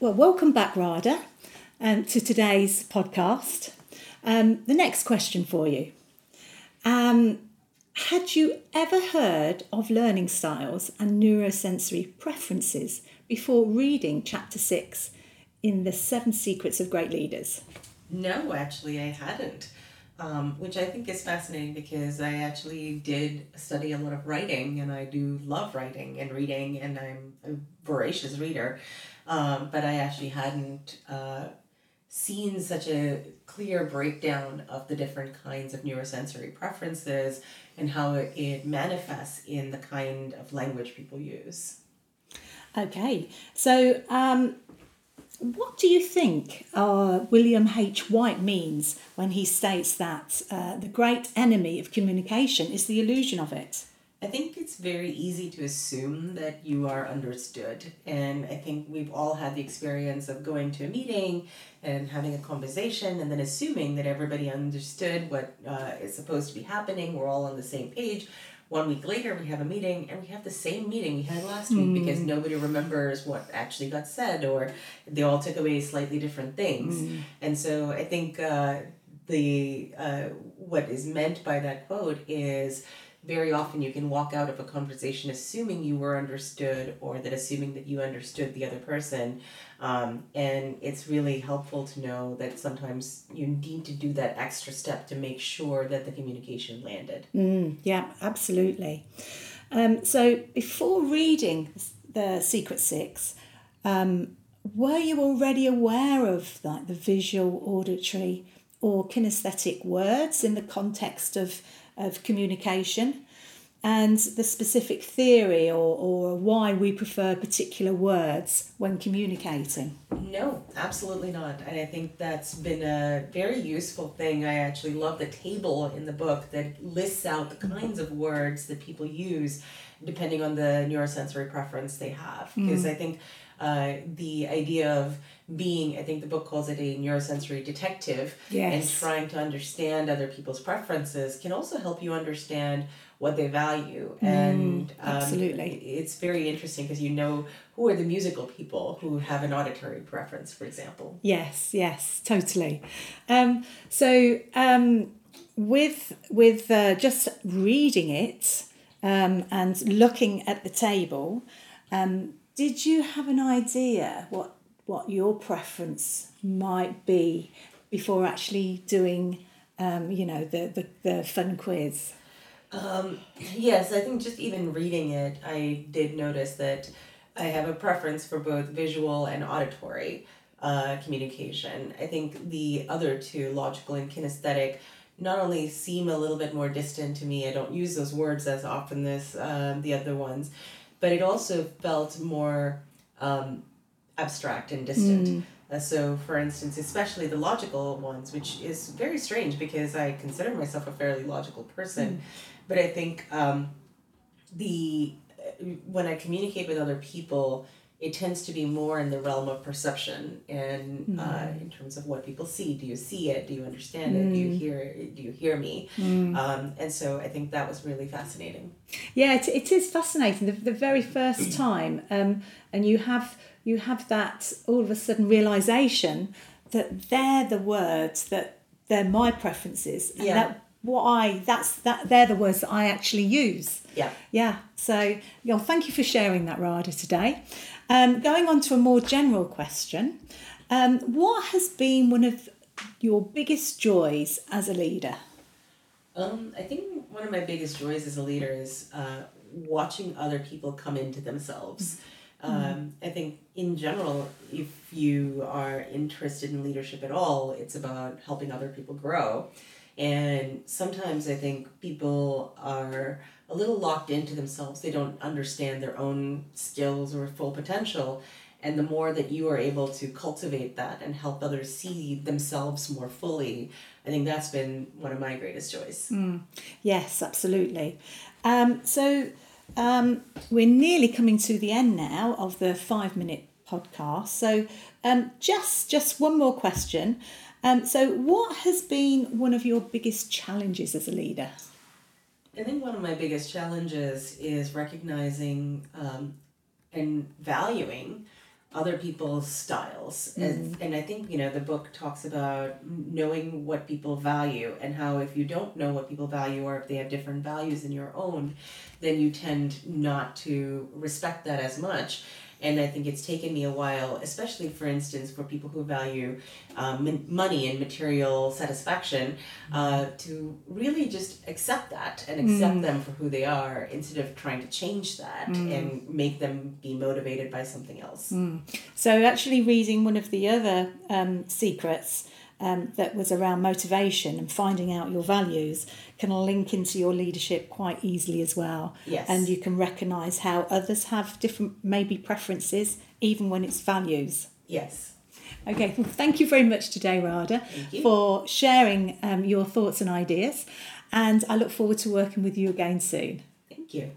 Well, welcome back, Radha, um, to today's podcast. Um, the next question for you. Um, had you ever heard of learning styles and neurosensory preferences before reading chapter six in the Seven Secrets of Great Leaders? No, actually, I hadn't. Um, which I think is fascinating because I actually did study a lot of writing and I do love writing and reading and I'm a voracious reader. Um, but I actually hadn't uh, seen such a clear breakdown of the different kinds of neurosensory preferences and how it manifests in the kind of language people use. Okay, so um, what do you think uh, William H. Whyte means when he states that uh, the great enemy of communication is the illusion of it? I think it's very easy to assume that you are understood. And I think we've all had the experience of going to a meeting and having a conversation and then assuming that everybody understood what uh, is supposed to be happening. We're all on the same page. One week later, we have a meeting and we have the same meeting we had last mm. week because nobody remembers what actually got said or they all took away slightly different things. Mm. And so I think uh, the uh, what is meant by that quote is very often you can walk out of a conversation assuming you were understood or that assuming that you understood the other person. Um, and it's really helpful to know that sometimes you need to do that extra step to make sure that the communication landed. Mm, yeah absolutely. Um, so before reading the secret six um, were you already aware of like the visual auditory or kinesthetic words in the context of of communication and the specific theory or, or why we prefer particular words when communicating? No, absolutely not. And I think that's been a very useful thing. I actually love the table in the book that lists out the kinds of words that people use depending on the neurosensory preference they have. Because mm. I think uh, the idea of being, I think the book calls it a neurosensory detective, yes. and trying to understand other people's preferences can also help you understand what they value. Mm, and um, it's very interesting because you know who are the musical people who have an auditory preference, for example. Yes, yes, totally. Um, so um, with with uh, just reading it um, and looking at the table. Um, did you have an idea what what your preference might be before actually doing, um, you know, the, the, the fun quiz? Um, yes, I think just even reading it, I did notice that I have a preference for both visual and auditory uh, communication. I think the other two, logical and kinesthetic, not only seem a little bit more distant to me, I don't use those words as often as um, the other ones, but it also felt more um, abstract and distant. Mm. Uh, so, for instance, especially the logical ones, which is very strange because I consider myself a fairly logical person, mm. but I think um, the uh, when I communicate with other people, it tends to be more in the realm of perception and mm. uh, in terms of what people see. Do you see it? Do you understand mm. it? Do you mm. hear it? Do you hear me? Mm. Um, and so I think that was really fascinating. Yeah, it, it is fascinating. The, the very first time, um, and you have you have that all of a sudden realization that they're the words that they're my preferences and yeah. that what I that's that they're the words that I actually use. Yeah. Yeah. So, yeah, thank you for sharing that, Radha, today. Um, going on to a more general question, um, what has been one of your biggest joys as a leader? Um, I think one of my biggest joys as a leader is uh, watching other people come into themselves. Mm. I think in general, if you are interested in leadership at all, it's about helping other people grow. And sometimes I think people are a little locked into themselves. They don't understand their own skills or full potential. And the more that you are able to cultivate that and help others see themselves more fully, I think that's been one of my greatest joys. Mm. Yes, absolutely. Um, so um, we're nearly coming to the end now of the five minute podcast. So um, just just one more question. Um, so what has been one of your biggest challenges as a leader? I think one of my biggest challenges is recognizing um, and valuing other people's styles. And, and I think, you know, the book talks about knowing what people value and how if you don't know what people value or if they have different values than your own, then you tend not to respect that as much. And I think it's taken me a while, especially for instance, for people who value um, money and material satisfaction, uh, to really just accept that and accept them for who they are instead of trying to change that and make them be motivated by something else. So, actually, reading one of the other um, secrets um, that was around motivation and finding out your values can link into your leadership quite easily as well. Yes. And you can recognise how others have different, maybe preferences, even when it's values. Yes. Okay, well, thank you very much today, Radha, for sharing um, your thoughts and ideas. And I look forward to working with you again soon. Thank you.